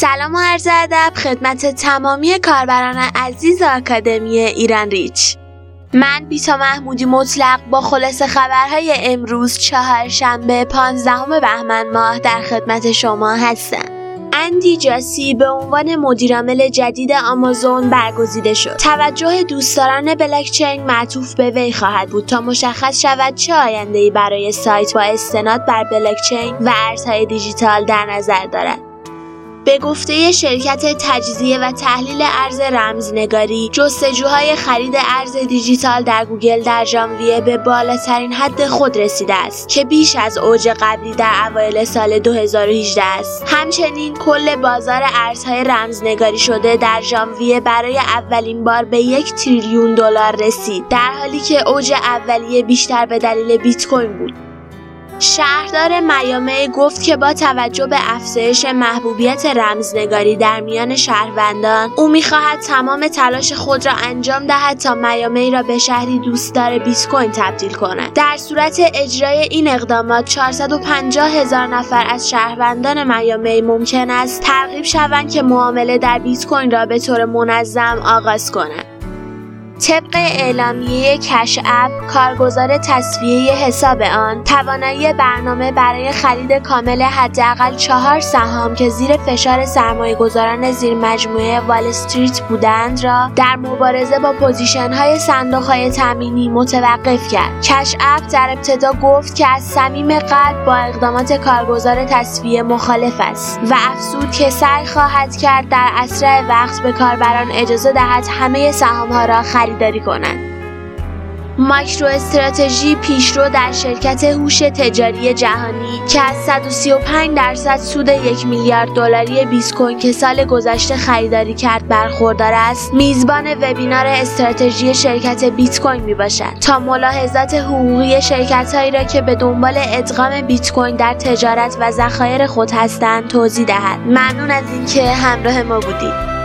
سلام و عرض ادب خدمت تمامی کاربران عزیز آکادمی ایران ریچ من بیتا محمودی مطلق با خلاصه خبرهای امروز چهارشنبه 15 بهمن ماه در خدمت شما هستم اندی جاسی به عنوان مدیرعامل جدید آمازون برگزیده شد. توجه دوستداران بلاکچین معطوف به وی خواهد بود تا مشخص شود چه آینده‌ای برای سایت با استناد بر بلاکچین و ارزهای دیجیتال در نظر دارد. به گفته شرکت تجزیه و تحلیل ارز رمزنگاری جستجوهای خرید ارز دیجیتال در گوگل در ژانویه به بالاترین حد خود رسیده است که بیش از اوج قبلی در اوایل سال 2018 است. همچنین کل بازار ارزهای رمزنگاری شده در ژانویه برای اولین بار به یک تریلیون دلار رسید در حالی که اوج اولیه بیشتر به دلیل بیت کوین بود. شهردار میامی گفت که با توجه به افزایش محبوبیت رمزنگاری در میان شهروندان او می‌خواهد تمام تلاش خود را انجام دهد تا میامی را به شهری دوستدار بیت کوین تبدیل کند. در صورت اجرای این اقدامات 450 هزار نفر از شهروندان میامی ممکن است ترغیب شوند که معامله در بیت کوین را به طور منظم آغاز کنند طبق اعلامیه کش اپ کارگزار تسویه حساب آن توانایی برنامه برای خرید کامل حداقل چهار سهام که زیر فشار سرمایه گذاران زیر مجموعه وال استریت بودند را در مبارزه با position های صندوق های تامینی متوقف کرد. کش اپ در ابتدا گفت که از صمیم قلب با اقدامات کارگزار تصویه مخالف است و افزود که سعی خواهد کرد در اسرع وقت به کاربران اجازه دهد همه سهام ها را خرید خریداری کنند. ماکرو استراتژی پیشرو در شرکت هوش تجاری جهانی که از 135 درصد سود یک میلیارد دلاری بیت کوین که سال گذشته خریداری کرد برخوردار است میزبان وبینار استراتژی شرکت بیت کوین می باشد تا ملاحظات حقوقی شرکت هایی را که به دنبال ادغام بیت کوین در تجارت و ذخایر خود هستند توضیح دهد. ممنون از اینکه همراه ما بودید.